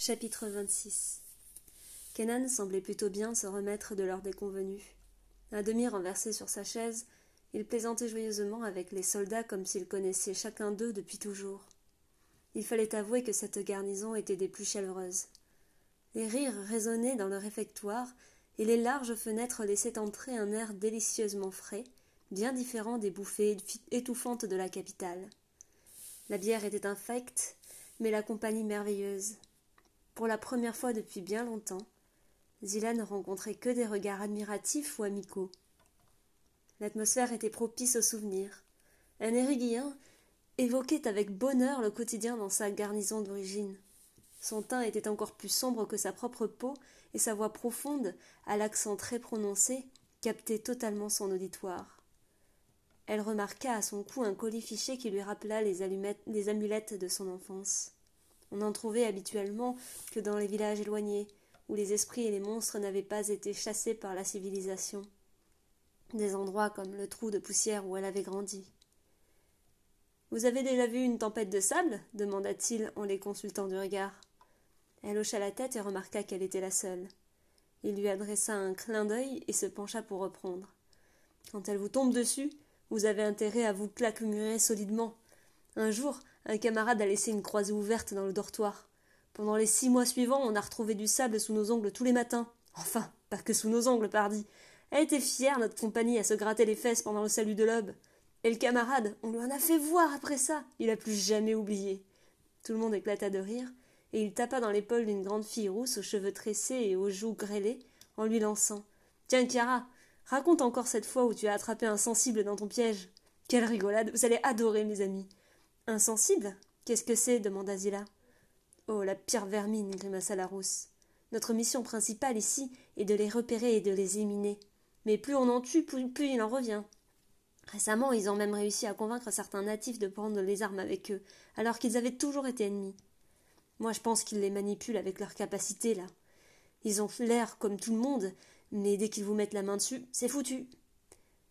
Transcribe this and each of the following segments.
Chapitre 26 Kenan semblait plutôt bien se remettre de leur déconvenue. À demi renversé sur sa chaise, il plaisantait joyeusement avec les soldats comme s'il connaissait chacun d'eux depuis toujours. Il fallait avouer que cette garnison était des plus chaleureuses. Les rires résonnaient dans le réfectoire, et les larges fenêtres laissaient entrer un air délicieusement frais, bien différent des bouffées étouffantes de la capitale. La bière était infecte, mais la compagnie merveilleuse. Pour la première fois depuis bien longtemps, Zila ne rencontrait que des regards admiratifs ou amicaux. L'atmosphère était propice aux souvenirs. Un ériguien évoquait avec bonheur le quotidien dans sa garnison d'origine. Son teint était encore plus sombre que sa propre peau, et sa voix profonde, à l'accent très prononcé, captait totalement son auditoire. Elle remarqua à son cou un colifichet qui lui rappela les, les amulettes de son enfance. On n'en trouvait habituellement que dans les villages éloignés, où les esprits et les monstres n'avaient pas été chassés par la civilisation. Des endroits comme le trou de poussière où elle avait grandi. Vous avez déjà vu une tempête de sable demanda-t-il en les consultant du regard. Elle hocha la tête et remarqua qu'elle était la seule. Il lui adressa un clin d'œil et se pencha pour reprendre. Quand elle vous tombe dessus, vous avez intérêt à vous claquemurer solidement. Un jour, un camarade a laissé une croisée ouverte dans le dortoir. Pendant les six mois suivants, on a retrouvé du sable sous nos ongles tous les matins. Enfin, pas que sous nos ongles, pardi. Elle était fière, notre compagnie, à se gratter les fesses pendant le salut de l'aube. Et le camarade, on lui en a fait voir après ça. Il a plus jamais oublié. Tout le monde éclata de rire, et il tapa dans l'épaule d'une grande fille rousse aux cheveux tressés et aux joues grêlées, en lui lançant. Tiens, Chiara, raconte encore cette fois où tu as attrapé un sensible dans ton piège. Quelle rigolade. Vous allez adorer, mes amis. Insensible? Qu'est-ce que c'est? demanda Zila. Oh, la pire vermine, grimaça la rousse. Notre mission principale ici est de les repérer et de les éliminer. Mais plus on en tue, plus, il en revient. Récemment, ils ont même réussi à convaincre certains natifs de prendre les armes avec eux, alors qu'ils avaient toujours été ennemis. Moi, je pense qu'ils les manipulent avec leur capacité, là. Ils ont l'air comme tout le monde, mais dès qu'ils vous mettent la main dessus, c'est foutu.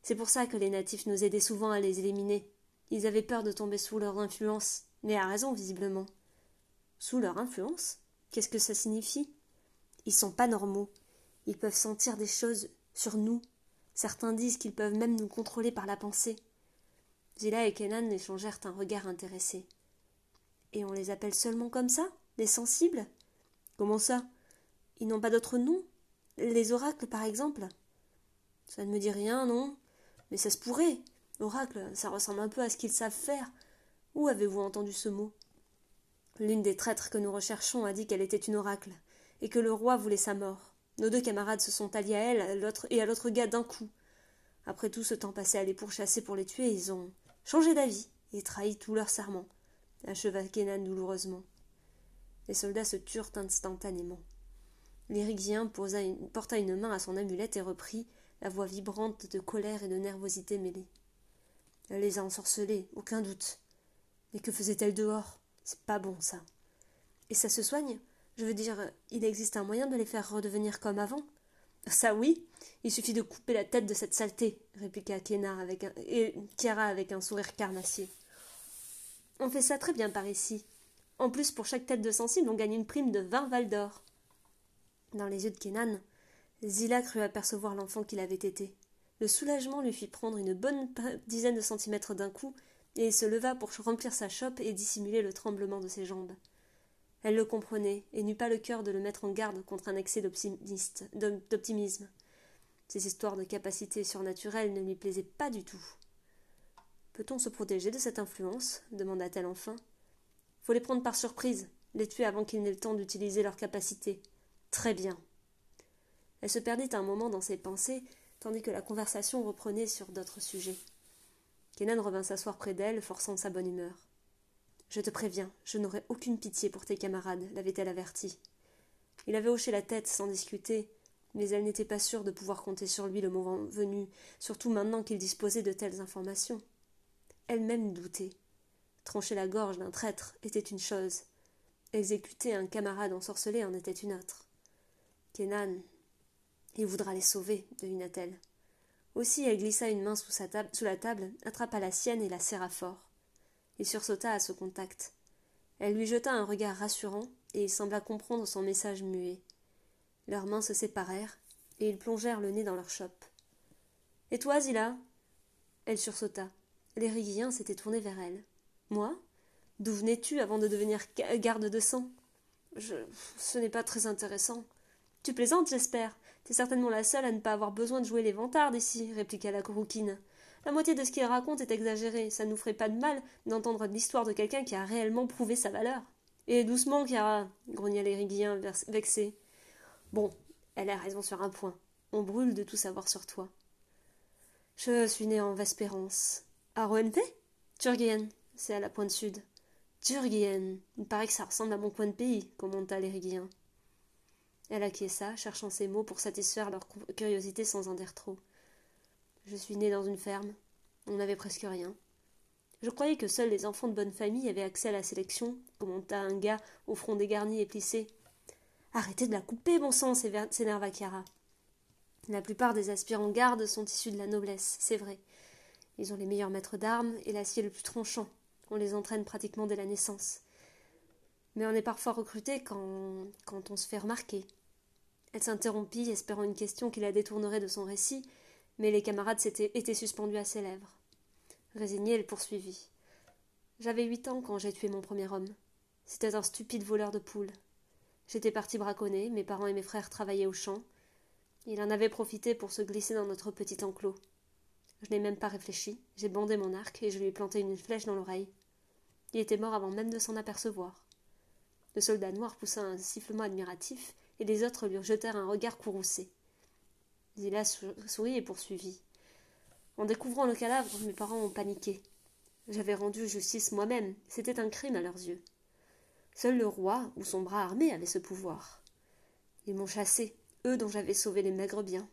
C'est pour ça que les natifs nous aidaient souvent à les éliminer. Ils avaient peur de tomber sous leur influence, mais à raison, visiblement. Sous leur influence? Qu'est-ce que ça signifie? Ils sont pas normaux. Ils peuvent sentir des choses sur nous. Certains disent qu'ils peuvent même nous contrôler par la pensée. Zila et Kenan échangèrent un regard intéressé. Et on les appelle seulement comme ça? Des sensibles? Comment ça? Ils n'ont pas d'autre nom Les oracles, par exemple? Ça ne me dit rien, non? Mais ça se pourrait. Oracle, ça ressemble un peu à ce qu'ils savent faire. Où avez-vous entendu ce mot? L'une des traîtres que nous recherchons a dit qu'elle était une oracle, et que le roi voulait sa mort. Nos deux camarades se sont alliés à elle et à l'autre gars d'un coup. Après tout ce temps passé à les pourchasser pour les tuer, ils ont changé d'avis et trahi tout leur serment, acheva Kenan douloureusement. Les soldats se turent instantanément. L'Érygien porta une main à son amulette et reprit, la voix vibrante de colère et de nervosité mêlée. Elle les a ensorcelés, aucun doute. Mais que faisait-elle dehors? C'est pas bon, ça. Et ça se soigne? Je veux dire, il existe un moyen de les faire redevenir comme avant? Ça oui, il suffit de couper la tête de cette saleté, répliqua Kénard avec un... et Kiara avec un sourire carnassier. On fait ça très bien par ici. En plus, pour chaque tête de sensible, on gagne une prime de vingt val d'or. Dans les yeux de Kenan, Zila crut apercevoir l'enfant qu'il avait été. Le soulagement lui fit prendre une bonne dizaine de centimètres d'un coup, et il se leva pour remplir sa chope et dissimuler le tremblement de ses jambes. Elle le comprenait, et n'eut pas le cœur de le mettre en garde contre un excès d'optimisme. Ces histoires de capacités surnaturelles ne lui plaisaient pas du tout. Peut-on se protéger de cette influence? demanda-t-elle enfin. Faut les prendre par surprise, les tuer avant qu'ils n'aient le temps d'utiliser leurs capacités. Très bien. Elle se perdit un moment dans ses pensées, tandis que la conversation reprenait sur d'autres sujets. Kenan revint s'asseoir près d'elle, forçant sa bonne humeur. Je te préviens, je n'aurai aucune pitié pour tes camarades, l'avait-elle averti. Il avait hoché la tête sans discuter, mais elle n'était pas sûre de pouvoir compter sur lui le moment venu, surtout maintenant qu'il disposait de telles informations. Elle-même doutait. Trancher la gorge d'un traître était une chose, exécuter un camarade ensorcelé en était une autre. Kenan il voudra les sauver, devina-t-elle. Aussi elle glissa une main sous, la table, attrapa la sienne et la serra fort. Il sursauta à ce contact. Elle lui jeta un regard rassurant, et il sembla comprendre son message muet. Leurs mains se séparèrent, et ils plongèrent le nez dans leur chope. Et toi, Zila? Elle sursauta. Les Riguiens s'étaient tournés vers elle. Moi? D'où venais-tu avant de devenir garde de sang? Je. Ce n'est pas très intéressant. Tu plaisantes, j'espère. T'es certainement la seule à ne pas avoir besoin de jouer les vantards ici, répliqua la corouquine. La moitié de ce qu'il raconte est exagéré. Ça nous ferait pas de mal d'entendre l'histoire de quelqu'un qui a réellement prouvé sa valeur. Et doucement, Chiara, grogna les vexé. Bon, elle a raison sur un point. On brûle de tout savoir sur toi. Je suis né en Vespérance. À Roenpe Turgien, c'est à la pointe sud. Turgien, il paraît que ça ressemble à mon coin de pays, commenta l'Ériguien. Elle acquiesça, cherchant ses mots pour satisfaire leur curiosité sans en dire trop. Je suis née dans une ferme. On n'avait presque rien. Je croyais que seuls les enfants de bonne famille avaient accès à la sélection, commenta un gars au front dégarni et plissé. Arrêtez de la couper, bon sang, s'énerva Chiara. La plupart des aspirants gardes sont issus de la noblesse, c'est vrai. Ils ont les meilleurs maîtres d'armes et l'acier le plus tranchant. On les entraîne pratiquement dès la naissance. Mais on est parfois recruté quand, quand on se fait remarquer. Elle s'interrompit, espérant une question qui la détournerait de son récit, mais les camarades s'étaient été suspendus à ses lèvres. Résignée, elle poursuivit. J'avais huit ans quand j'ai tué mon premier homme. C'était un stupide voleur de poules. J'étais parti braconner, mes parents et mes frères travaillaient au champ. Il en avait profité pour se glisser dans notre petit enclos. Je n'ai même pas réfléchi, j'ai bandé mon arc et je lui ai planté une flèche dans l'oreille. Il était mort avant même de s'en apercevoir. Le soldat noir poussa un sifflement admiratif et les autres lui jetèrent un regard courroucé. Zila sourit et poursuivit. En découvrant le cadavre, mes parents ont paniqué. J'avais rendu justice moi-même, c'était un crime à leurs yeux. Seul le roi ou son bras armé avait ce pouvoir. Ils m'ont chassé, eux dont j'avais sauvé les maigres biens.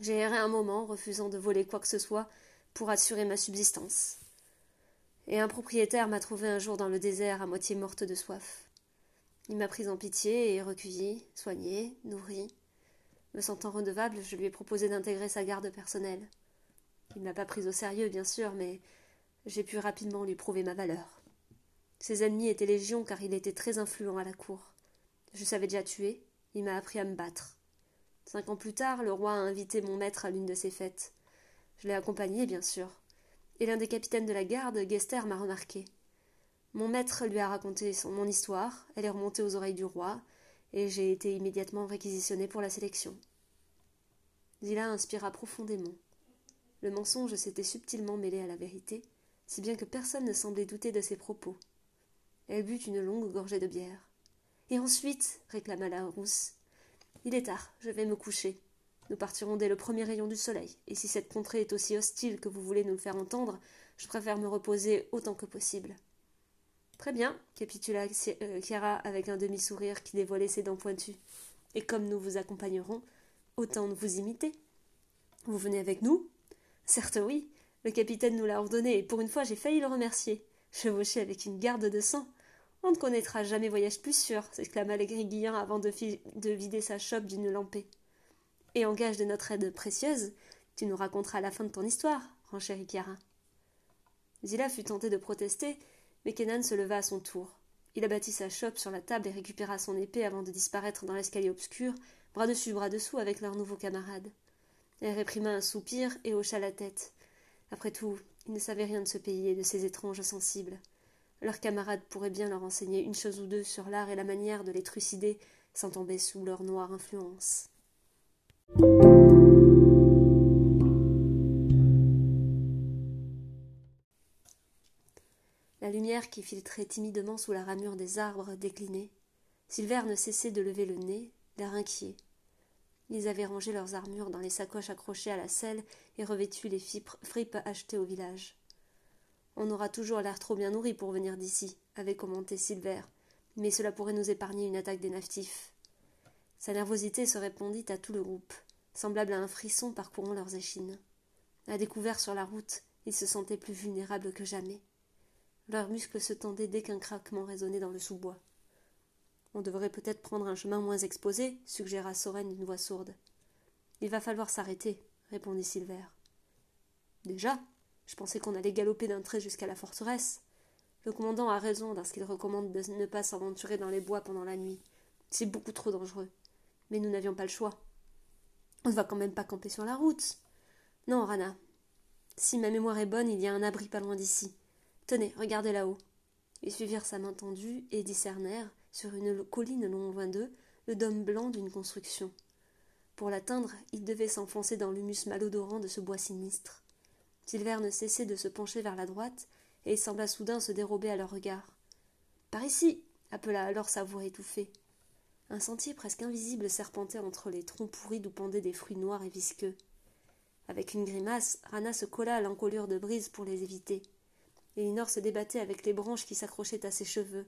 J'ai erré un moment, refusant de voler quoi que ce soit pour assurer ma subsistance. Et un propriétaire m'a trouvé un jour dans le désert à moitié morte de soif. Il m'a prise en pitié et recueilli, soigné, nourri. Me sentant redevable, je lui ai proposé d'intégrer sa garde personnelle. Il ne m'a pas prise au sérieux, bien sûr, mais j'ai pu rapidement lui prouver ma valeur. Ses ennemis étaient légion car il était très influent à la cour. Je savais déjà tuer, il m'a appris à me battre. Cinq ans plus tard, le roi a invité mon maître à l'une de ses fêtes. Je l'ai accompagné, bien sûr. Et l'un des capitaines de la garde, Gester, m'a remarqué. Mon maître lui a raconté mon histoire, elle est remontée aux oreilles du roi, et j'ai été immédiatement réquisitionné pour la sélection. Zila inspira profondément. Le mensonge s'était subtilement mêlé à la vérité, si bien que personne ne semblait douter de ses propos. Elle but une longue gorgée de bière. Et ensuite, réclama la rousse, il est tard, je vais me coucher. Nous partirons dès le premier rayon du soleil, et si cette contrée est aussi hostile que vous voulez nous le faire entendre, je préfère me reposer autant que possible. Très bien, capitula Chiara euh, avec un demi-sourire qui dévoilait ses dents pointues. Et comme nous vous accompagnerons, autant vous imiter. Vous venez avec nous? Certes oui. Le capitaine nous l'a ordonné, et pour une fois j'ai failli le remercier. Chevaucher avec une garde de sang. On ne connaîtra jamais voyage plus sûr, s'exclama le Guillen avant de, de, vider sa chope d'une lampée. Et en gage de notre aide précieuse, tu nous raconteras la fin de ton histoire, renchérit Chiara. Zilla fut tentée de protester, mais Kenan se leva à son tour. Il abattit sa chope sur la table et récupéra son épée avant de disparaître dans l'escalier obscur, bras dessus, bras dessous avec leur nouveau camarade. Elle réprima un soupir et hocha la tête. Après tout, ils ne savaient rien de ce pays et de ses étranges sensibles. Leurs camarades pourraient bien leur enseigner une chose ou deux sur l'art et la manière de les trucider sans tomber sous leur noire influence. Lumière qui filtrait timidement sous la ramure des arbres déclinait. Silver ne cessait de lever le nez, l'air inquiet. Ils avaient rangé leurs armures dans les sacoches accrochées à la selle et revêtu les fripes achetées au village. On aura toujours l'air trop bien nourri pour venir d'ici, avait commenté Silver, mais cela pourrait nous épargner une attaque des natifs. Sa nervosité se répandit à tout le groupe, semblable à un frisson parcourant leurs échines. À découvert sur la route, ils se sentaient plus vulnérables que jamais. Leurs muscles se tendaient dès qu'un craquement résonnait dans le sous-bois. On devrait peut-être prendre un chemin moins exposé, suggéra Soren d'une voix sourde. Il va falloir s'arrêter, répondit Silver. Déjà Je pensais qu'on allait galoper d'un trait jusqu'à la forteresse. Le commandant a raison lorsqu'il recommande de ne pas s'aventurer dans les bois pendant la nuit. C'est beaucoup trop dangereux. Mais nous n'avions pas le choix. On ne va quand même pas camper sur la route. Non, Rana. Si ma mémoire est bonne, il y a un abri pas loin d'ici. Tenez, regardez là-haut. Ils suivirent sa main tendue et discernèrent, sur une colline non loin d'eux, le dôme blanc d'une construction. Pour l'atteindre, ils devaient s'enfoncer dans l'humus malodorant de ce bois sinistre. Silver ne cessait de se pencher vers la droite, et sembla soudain se dérober à leur regard. Par ici appela alors sa voix étouffée. Un sentier presque invisible serpentait entre les troncs pourris d'où pendaient des fruits noirs et visqueux. Avec une grimace, Rana se colla à l'encolure de brise pour les éviter. Elinor se débattait avec les branches qui s'accrochaient à ses cheveux.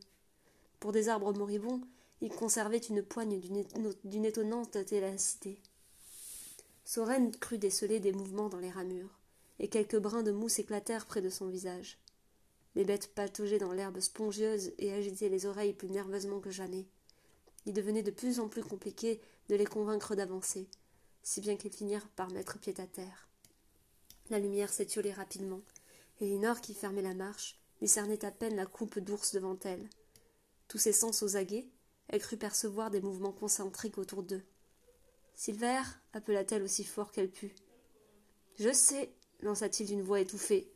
Pour des arbres moribonds, il conservait une poigne d'une étonnante télacité. Soren crut déceler des mouvements dans les ramures, et quelques brins de mousse éclatèrent près de son visage. Les bêtes pataugeaient dans l'herbe spongieuse et agitaient les oreilles plus nerveusement que jamais. Il devenait de plus en plus compliqué de les convaincre d'avancer, si bien qu'ils finirent par mettre pied à terre. La lumière s'étiolait rapidement, et Lénore, qui fermait la marche, discernait à peine la coupe d'ours devant elle. Tous ses sens aux aguets, elle crut percevoir des mouvements concentriques autour d'eux. Silver appela-t-elle aussi fort qu'elle put. Je sais, lança-t-il d'une voix étouffée.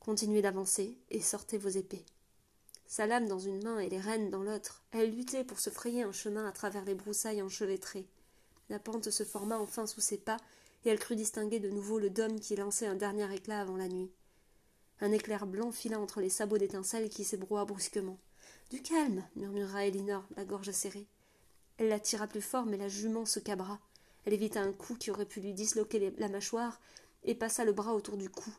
Continuez d'avancer et sortez vos épées. Sa lame dans une main et les rênes dans l'autre, elle luttait pour se frayer un chemin à travers les broussailles enchevêtrées. La pente se forma enfin sous ses pas, et elle crut distinguer de nouveau le dôme qui lançait un dernier éclat avant la nuit. Un éclair blanc fila entre les sabots d'étincelles qui s'ébroua brusquement. Du calme, murmura Elinor, la gorge serrée. Elle la tira plus fort, mais la jument se cabra. Elle évita un coup qui aurait pu lui disloquer la mâchoire et passa le bras autour du cou,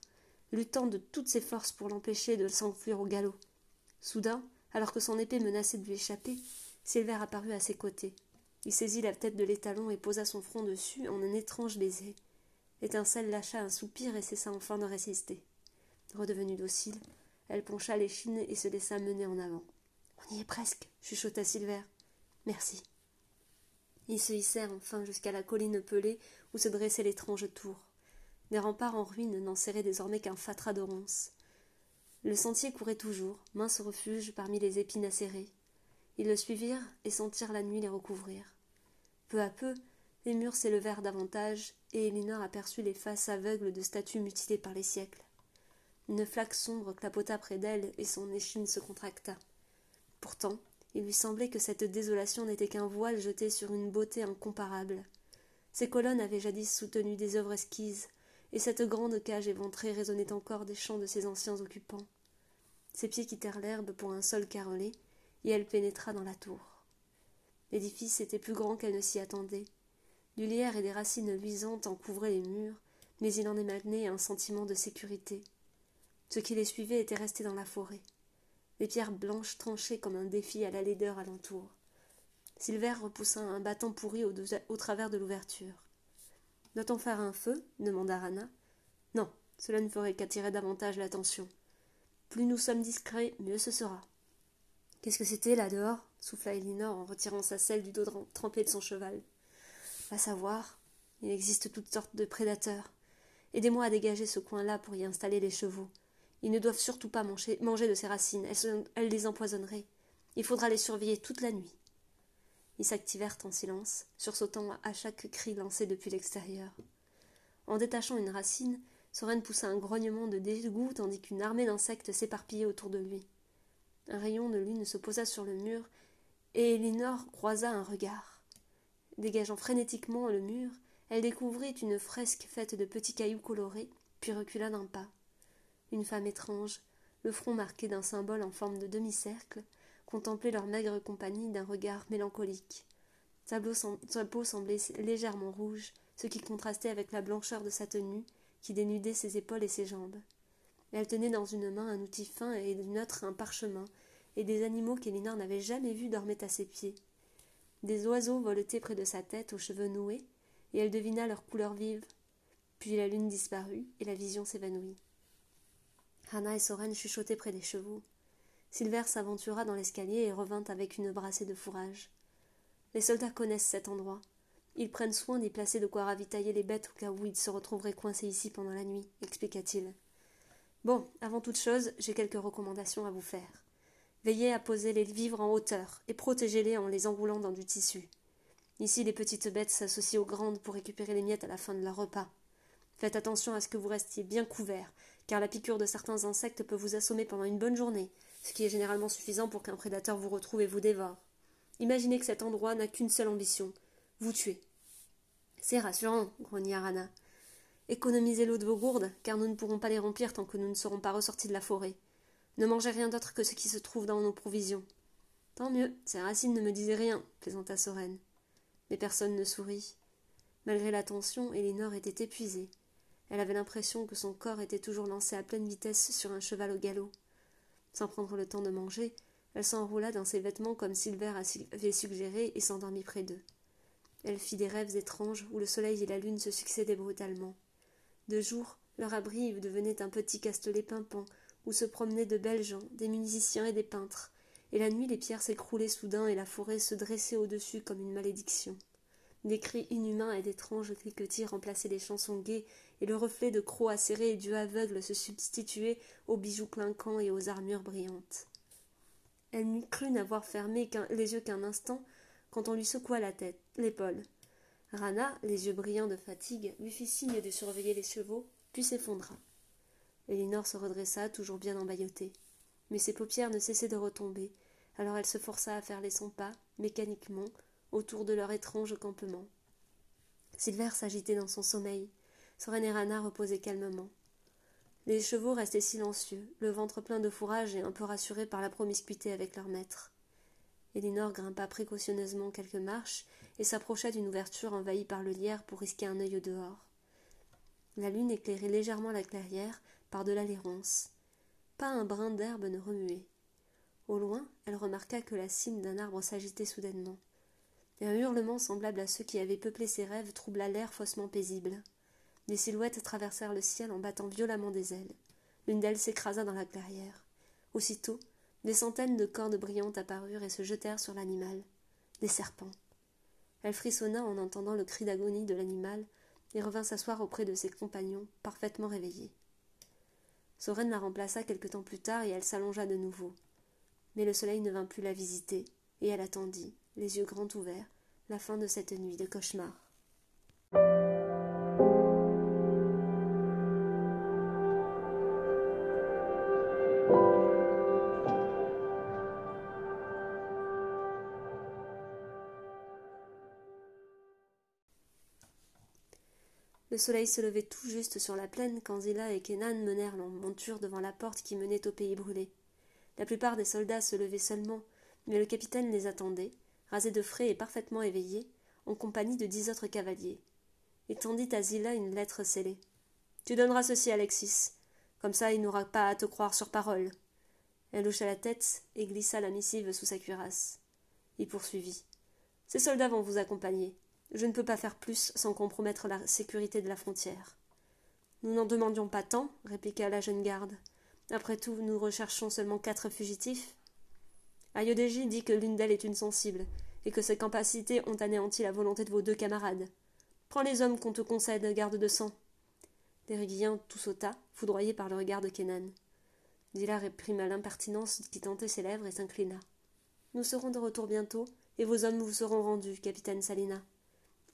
luttant de toutes ses forces pour l'empêcher de s'enfuir au galop. Soudain, alors que son épée menaçait de lui échapper, Silver apparut à ses côtés. Il saisit la tête de l'étalon et posa son front dessus en un étrange baiser. L'étincelle lâcha un soupir et cessa enfin de résister. Redevenue docile, elle pencha l'échine et se laissa mener en avant. On y est presque, chuchota Silver. Merci. Ils se hissèrent enfin jusqu'à la colline pelée où se dressait l'étrange tour. Des remparts en ruine n'enserraient désormais qu'un fatras de ronces. Le sentier courait toujours, mince refuge parmi les épines acérées. Ils le suivirent et sentirent la nuit les recouvrir. Peu à peu, les murs s'élevèrent davantage, et Elinor aperçut les faces aveugles de statues mutilées par les siècles. Une flaque sombre clapota près d'elle, et son échine se contracta. Pourtant, il lui semblait que cette désolation n'était qu'un voile jeté sur une beauté incomparable. Ces colonnes avaient jadis soutenu des œuvres esquises, et cette grande cage éventrée résonnait encore des chants de ses anciens occupants. Ses pieds quittèrent l'herbe pour un sol carrelé, et elle pénétra dans la tour. L'édifice était plus grand qu'elle ne s'y attendait. Du lierre et des racines luisantes en couvraient les murs, mais il en émanait un sentiment de sécurité. Ceux qui les suivaient étaient restés dans la forêt les pierres blanches tranchaient comme un défi à la laideur alentour. Silver repoussa un bâton pourri au, travers de l'ouverture. Doit-on faire un feu? demanda Rana. Non, cela ne ferait qu'attirer davantage l'attention. Plus nous sommes discrets, mieux ce sera. Qu'est-ce que c'était là dehors? souffla Elinor en retirant sa selle du dos trempé de son cheval. Va savoir. Il existe toutes sortes de prédateurs. Aidez-moi à dégager ce coin-là pour y installer les chevaux. Ils ne doivent surtout pas manger, de ces racines, elles, les empoisonneraient. Il faudra les surveiller toute la nuit. Ils s'activèrent en silence, sursautant à chaque cri lancé depuis l'extérieur. En détachant une racine, Soren poussa un grognement de dégoût tandis qu'une armée d'insectes s'éparpillait autour de lui. Un rayon de lune se posa sur le mur, et Elinor croisa un regard. Dégageant frénétiquement le mur, elle découvrit une fresque faite de petits cailloux colorés, puis recula d'un pas une femme étrange, le front marqué d'un symbole en forme de demi-cercle, contemplait leur maigre compagnie d'un regard mélancolique. Sa peau semblait légèrement rouge, ce qui contrastait avec la blancheur de sa tenue, qui dénudait ses épaules et ses jambes. Elle tenait dans une main un outil fin et d'une autre un parchemin, et des animaux qu'Elinor n'avait jamais vus dormaient à ses pieds. Des oiseaux voletaient près de sa tête aux cheveux noués, et elle devina leur couleur vive. Puis la lune disparut, et la vision s'évanouit. Hannah et Soren chuchotaient près des chevaux. Silver s'aventura dans l'escalier et revint avec une brassée de fourrage. Les soldats connaissent cet endroit. Ils prennent soin d'y placer de quoi ravitailler les bêtes au cas où ils se retrouveraient coincés ici pendant la nuit, expliqua-t-il. Bon, avant toute chose, j'ai quelques recommandations à vous faire. Veillez à poser les vivres en hauteur et protégez-les en les enroulant dans du tissu. Ici, les petites bêtes s'associent aux grandes pour récupérer les miettes à la fin de leur repas. Faites attention à ce que vous restiez bien couvert, car la piqûre de certains insectes peut vous assommer pendant une bonne journée, ce qui est généralement suffisant pour qu'un prédateur vous retrouve et vous dévore. Imaginez que cet endroit n'a qu'une seule ambition vous tuer. C'est rassurant, grogna Rana. Économisez l'eau de vos gourdes, car nous ne pourrons pas les remplir tant que nous ne serons pas ressortis de la forêt. Ne mangez rien d'autre que ce qui se trouve dans nos provisions. Tant mieux, ces racines ne me disaient rien, plaisanta Soren mais personne ne sourit. Malgré la tension, Elinor était épuisée. Elle avait l'impression que son corps était toujours lancé à pleine vitesse sur un cheval au galop. Sans prendre le temps de manger, elle s'enroula dans ses vêtements comme Silver avait suggéré et s'endormit près d'eux. Elle fit des rêves étranges où le soleil et la lune se succédaient brutalement. De jour, leur abri devenait un petit castelet pimpant où se promenaient de belles gens, des musiciens et des peintres, et la nuit les pierres s'écroulaient soudain et la forêt se dressait au-dessus comme une malédiction. Des cris inhumains et d'étranges cliquetis remplaçaient les chansons gaies, et le reflet de crocs acérés et d'yeux aveugles se substituait aux bijoux clinquants et aux armures brillantes. Elle n'eût cru n'avoir fermé les yeux qu'un instant quand on lui secoua la tête, l'épaule. Rana, les yeux brillants de fatigue, lui fit signe de surveiller les chevaux, puis s'effondra. Elinor se redressa, toujours bien embaillotée mais ses paupières ne cessaient de retomber, alors elle se força à faire les cent pas, mécaniquement, autour de leur étrange campement. Silver s'agitait dans son sommeil. Soren et Rana reposaient calmement. Les chevaux restaient silencieux, le ventre plein de fourrage et un peu rassurés par la promiscuité avec leur maître. Elinor grimpa précautionneusement quelques marches et s'approcha d'une ouverture envahie par le lierre pour risquer un œil au dehors. La lune éclairait légèrement la clairière par-delà les ronces. Pas un brin d'herbe ne remuait. Au loin, elle remarqua que la cime d'un arbre s'agitait soudainement. Un hurlement semblable à ceux qui avaient peuplé ses rêves troubla l'air faussement paisible. Des silhouettes traversèrent le ciel en battant violemment des ailes. L'une d'elles s'écrasa dans la clairière. Aussitôt, des centaines de cornes brillantes apparurent et se jetèrent sur l'animal. Des serpents. Elle frissonna en entendant le cri d'agonie de l'animal et revint s'asseoir auprès de ses compagnons, parfaitement réveillés. Soren la remplaça quelque temps plus tard et elle s'allongea de nouveau. Mais le soleil ne vint plus la visiter, et elle attendit, les yeux grands ouverts, la fin de cette nuit de cauchemar. Le soleil se levait tout juste sur la plaine quand Zilla et Kenan menèrent leur monture devant la porte qui menait au pays brûlé. La plupart des soldats se levaient seulement, mais le capitaine les attendait, rasé de frais et parfaitement éveillé, en compagnie de dix autres cavaliers. Il tendit à Zilla une lettre scellée. Tu donneras ceci à Alexis. Comme ça, il n'aura pas à te croire sur parole. Elle hocha la tête et glissa la missive sous sa cuirasse. Il poursuivit. Ces soldats vont vous accompagner. Je ne peux pas faire plus sans compromettre la sécurité de la frontière. Nous n'en demandions pas tant, répliqua la jeune garde. Après tout, nous recherchons seulement quatre fugitifs. Ayodéji dit que l'une d'elles est une sensible, et que ses capacités ont anéanti la volonté de vos deux camarades. Prends les hommes qu'on te concède, garde de sang. L'Ériguien tout sauta, foudroyé par le regard de Kenan. Dila réprima l'impertinence qui tentait ses lèvres et s'inclina. Nous serons de retour bientôt, et vos hommes vous seront rendus, capitaine Salina.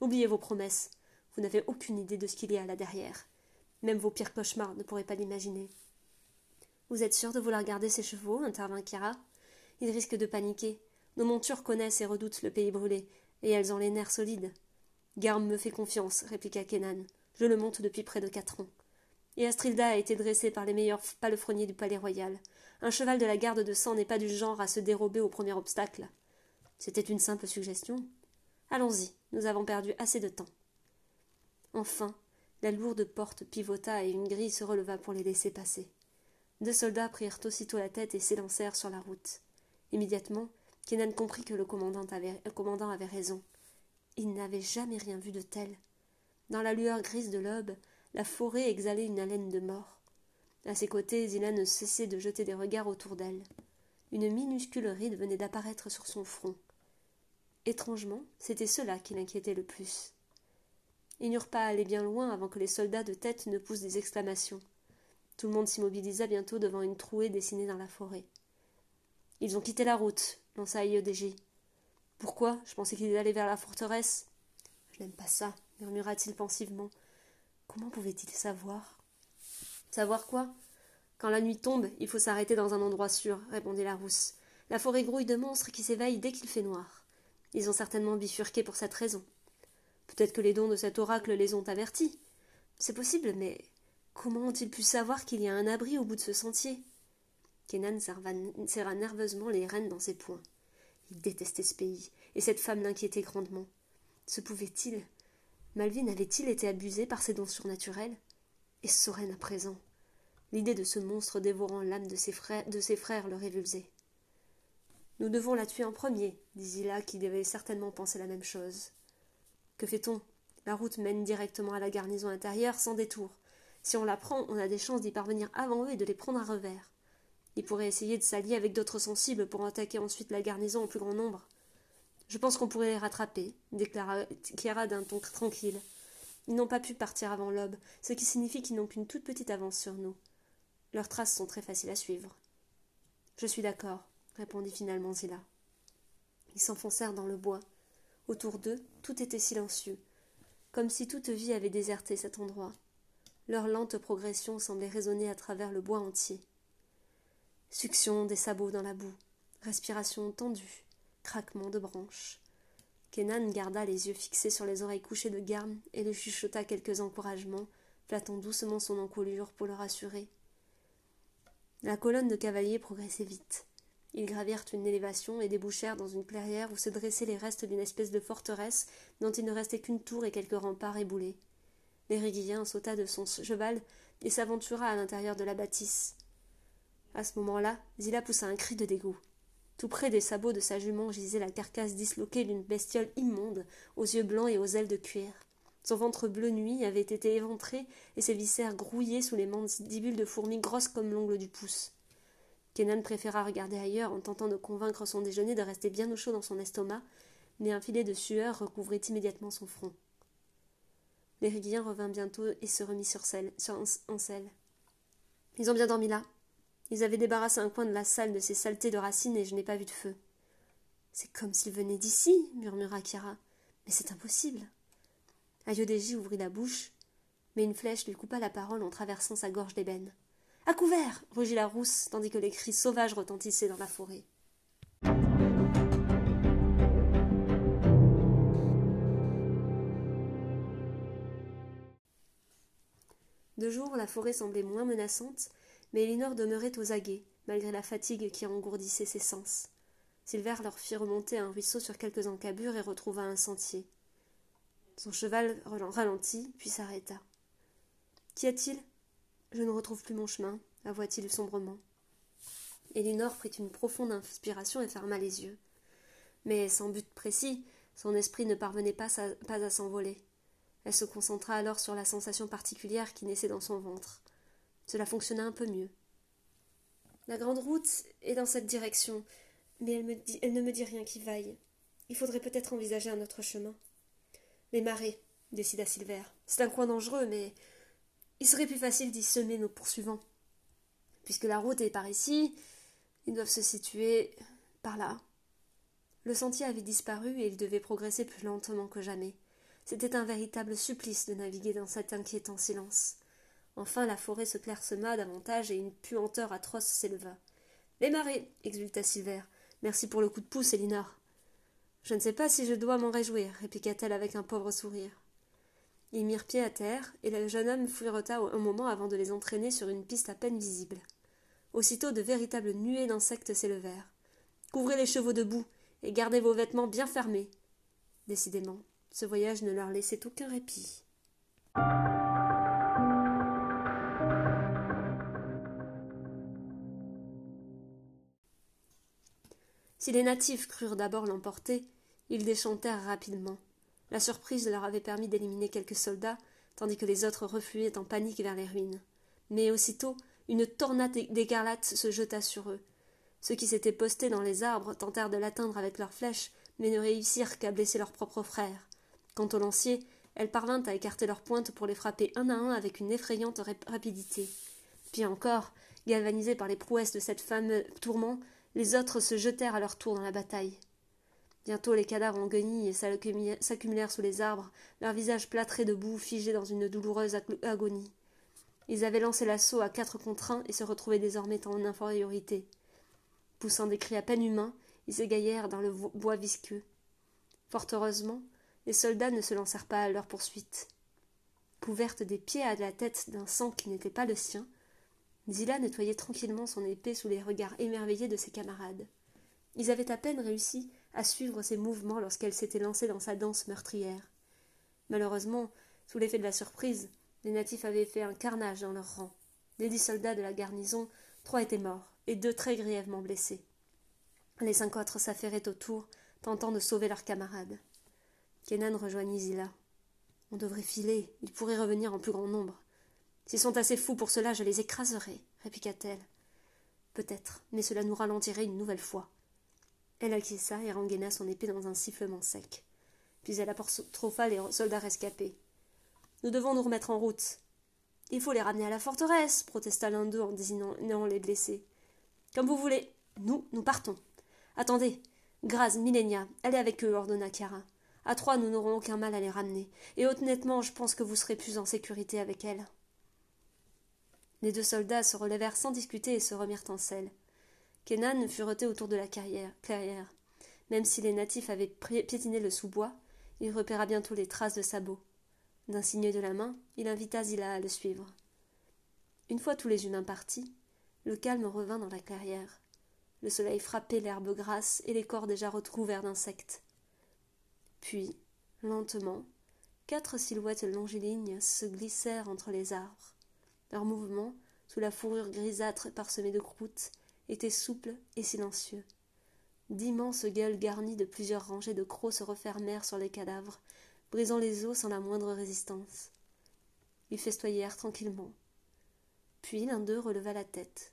Oubliez vos promesses. Vous n'avez aucune idée de ce qu'il y a là derrière. Même vos pires cauchemars ne pourraient pas l'imaginer. Vous êtes sûr de vouloir garder ces chevaux intervint Kira. Ils risquent de paniquer. Nos montures connaissent et redoutent le pays brûlé, et elles ont les nerfs solides. Garm me fait confiance, répliqua Kenan. Je le monte depuis près de quatre ans. Et Astrilda a été dressée par les meilleurs palefreniers du palais royal. Un cheval de la garde de sang n'est pas du genre à se dérober au premier obstacle. C'était une simple suggestion. Allons-y, nous avons perdu assez de temps. Enfin, la lourde porte pivota et une grille se releva pour les laisser passer. Deux soldats prirent aussitôt la tête et s'élancèrent sur la route. Immédiatement, Kenan comprit que le commandant avait, raison. Il n'avait jamais rien vu de tel. Dans la lueur grise de l'aube, la forêt exhalait une haleine de mort. À ses côtés, Zila ne cessait de jeter des regards autour d'elle. Une minuscule ride venait d'apparaître sur son front. Étrangement, c'était cela qui l'inquiétait le plus. Ils n'eurent pas à aller bien loin avant que les soldats de tête ne poussent des exclamations. Tout le monde s'immobilisa bientôt devant une trouée dessinée dans la forêt. Ils ont quitté la route, lança Iodégi. Pourquoi? Je pensais qu'ils allaient vers la forteresse. Je n'aime pas ça, murmura-t-il pensivement. Comment pouvait-il savoir? Savoir quoi? Quand la nuit tombe, il faut s'arrêter dans un endroit sûr, répondit la rousse. La forêt grouille de monstres qui s'éveillent dès qu'il fait noir. Ils ont certainement bifurqué pour cette raison. Peut-être que les dons de cet oracle les ont avertis. C'est possible, mais comment ont-ils pu savoir qu'il y a un abri au bout de ce sentier? Kenan serra nerveusement les rênes dans ses poings. Il détestait ce pays, et cette femme l'inquiétait grandement. Se pouvait-il Malvin avait-il été abusé par ses dons surnaturels? Et Soren à présent? L'idée de ce monstre dévorant l'âme de ses frères, de ses frères le révulsait. Nous devons la tuer en premier, dit Zila, qui devait certainement penser la même chose. Que fait-on? La route mène directement à la garnison intérieure sans détour. Si on la prend, on a des chances d'y parvenir avant eux et de les prendre à revers. Ils pourraient essayer de s'allier avec d'autres sensibles pour attaquer ensuite la garnison en plus grand nombre. Je pense qu'on pourrait les rattraper, déclara Kiara d'un ton tranquille. Ils n'ont pas pu partir avant l'aube, ce qui signifie qu'ils n'ont qu'une toute petite avance sur nous. Leurs traces sont très faciles à suivre. Je suis d'accord, répondit finalement Zilla. Ils s'enfoncèrent dans le bois. Autour d'eux, tout était silencieux, comme si toute vie avait déserté cet endroit. Leur lente progression semblait résonner à travers le bois entier. Succion des sabots dans la boue, respiration tendue, craquement de branches. Kenan garda les yeux fixés sur les oreilles couchées de Garm et lui chuchota quelques encouragements, flattant doucement son encolure pour le rassurer. La colonne de cavaliers progressait vite. Ils gravirent une élévation et débouchèrent dans une clairière où se dressaient les restes d'une espèce de forteresse dont il ne restait qu'une tour et quelques remparts éboulés. L'Ériguien sauta de son cheval et s'aventura à l'intérieur de la bâtisse. À ce moment-là, Zilla poussa un cri de dégoût. Tout près des sabots de sa jument gisait la carcasse disloquée d'une bestiole immonde, aux yeux blancs et aux ailes de cuir. Son ventre bleu nuit avait été éventré et ses viscères grouillés sous les mandibules de fourmis grosses comme l'ongle du pouce. Kenan préféra regarder ailleurs en tentant de convaincre son déjeuner de rester bien au chaud dans son estomac, mais un filet de sueur recouvrit immédiatement son front. L'Ériguien revint bientôt et se remit sur, selle, sur en selle. Ils ont bien dormi là, ils avaient débarrassé un coin de la salle de ces saletés de racines et je n'ai pas vu de feu. C'est comme s'ils venaient d'ici, murmura Kira. Mais c'est impossible. Ayodeji ouvrit la bouche, mais une flèche lui coupa la parole en traversant sa gorge d'ébène. À couvert rugit la rousse, tandis que les cris sauvages retentissaient dans la forêt. De jour, la forêt semblait moins menaçante, mais Elinor demeurait aux aguets, malgré la fatigue qui engourdissait ses sens. Silver leur fit remonter un ruisseau sur quelques encabures et retrouva un sentier. Son cheval ralentit, puis s'arrêta. Qu'y a-t-il? Je ne retrouve plus mon chemin, avoua-t-il sombrement. Elinor prit une profonde inspiration et ferma les yeux. Mais sans but précis, son esprit ne parvenait pas, à s'envoler. Elle se concentra alors sur la sensation particulière qui naissait dans son ventre. Cela fonctionna un peu mieux. La grande route est dans cette direction, mais elle ne me dit rien qui vaille. Il faudrait peut-être envisager un autre chemin. Les marais, décida Silver. C'est un coin dangereux, mais il serait plus facile d'y semer nos poursuivants. Puisque la route est par ici, ils doivent se situer par là. Le sentier avait disparu et ils devaient progresser plus lentement que jamais. C'était un véritable supplice de naviguer dans cet inquiétant silence. Enfin la forêt se clairsema davantage et une puanteur atroce s'éleva. Les marées exulta Silver. Merci pour le coup de pouce, Elinor. Je ne sais pas si je dois m'en réjouir, répliqua-t-elle avec un pauvre sourire. Ils mirent pied à terre, et le jeune homme fuirota un moment avant de les entraîner sur une piste à peine visible. Aussitôt de véritables nuées d'insectes s'élevèrent. Couvrez les chevaux de boue, et gardez vos vêtements bien fermés. Décidément, ce voyage ne leur laissait aucun répit. Si les natifs crurent d'abord l'emporter, ils déchantèrent rapidement. La surprise leur avait permis d'éliminer quelques soldats, tandis que les autres refluaient en panique vers les ruines. Mais aussitôt, une tornade d'écarlate se jeta sur eux. Ceux qui s'étaient postés dans les arbres tentèrent de l'atteindre avec leurs flèches, mais ne réussirent qu'à blesser leurs propres frères. Quant aux lanciers, elles parvinrent à écarter leurs pointes pour les frapper un à un avec une effrayante rapidité. Puis encore, galvanisés par les prouesses de cette fameux tourment, les autres se jetèrent à leur tour dans la bataille. Bientôt les cadavres en guenilles s'accumulèrent sous les arbres, leurs visages plâtrés de boue, figés dans une douloureuse agonie. Ils avaient lancé l'assaut à quatre contre un et se retrouvaient désormais en infériorité. Poussant des cris à peine humains, ils s'égaillèrent dans le bois visqueux. Fort heureusement, les soldats ne se lancèrent pas à leur poursuite. Couverte des pieds à la tête d'un sang qui n'était pas le sien, Zilla nettoyait tranquillement son épée sous les regards émerveillés de ses camarades. Ils avaient à peine réussi à suivre ses mouvements lorsqu'elle s'était lancée dans sa danse meurtrière. Malheureusement, sous l'effet de la surprise, les natifs avaient fait un carnage dans leur rang. Des dix soldats de la garnison, trois étaient morts et deux très grièvement blessés. Les cinq autres s'affairaient autour, tentant de sauver leurs camarades. Kenan rejoignit Zilla. On devrait filer, ils pourraient revenir en plus grand nombre. S'ils sont assez fous pour cela, je les écraserai, répliqua-t-elle. Peut-être, mais cela nous ralentirait une nouvelle fois. Elle acquiesça et rengaina son épée dans un sifflement sec. Puis elle apostropha les soldats rescapés. Nous devons nous remettre en route. Il faut les ramener à la forteresse, protesta l'un d'eux en désignant les blessés. Comme vous voulez. Nous, nous partons. Attendez. Graz, Millenia, allez avec eux, ordonna Chiara. À trois, nous n'aurons aucun mal à les ramener. Et honnêtement, je pense que vous serez plus en sécurité avec elles. Les deux soldats se relevèrent sans discuter et se remirent en selle. Kenan furetait autour de la clairière. Même si les natifs avaient piétiné le sous-bois, il repéra bientôt les traces de sabots. D'un signe de la main, il invita Zilla à le suivre. Une fois tous les humains partis, le calme revint dans la clairière. Le soleil frappait l'herbe grasse et les corps déjà recouverts d'insectes. Puis, lentement, quatre silhouettes longilignes se glissèrent entre les arbres. Leurs mouvements, sous la fourrure grisâtre parsemée de croûtes, étaient souples et silencieux. D'immenses gueules garnies de plusieurs rangées de crocs se refermèrent sur les cadavres, brisant les os sans la moindre résistance. Ils festoyèrent tranquillement. Puis l'un d'eux releva la tête.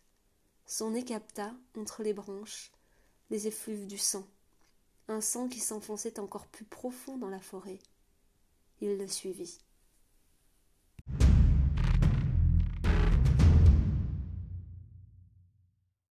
Son nez capta, entre les branches, les effluves du sang, un sang qui s'enfonçait encore plus profond dans la forêt. Il le suivit.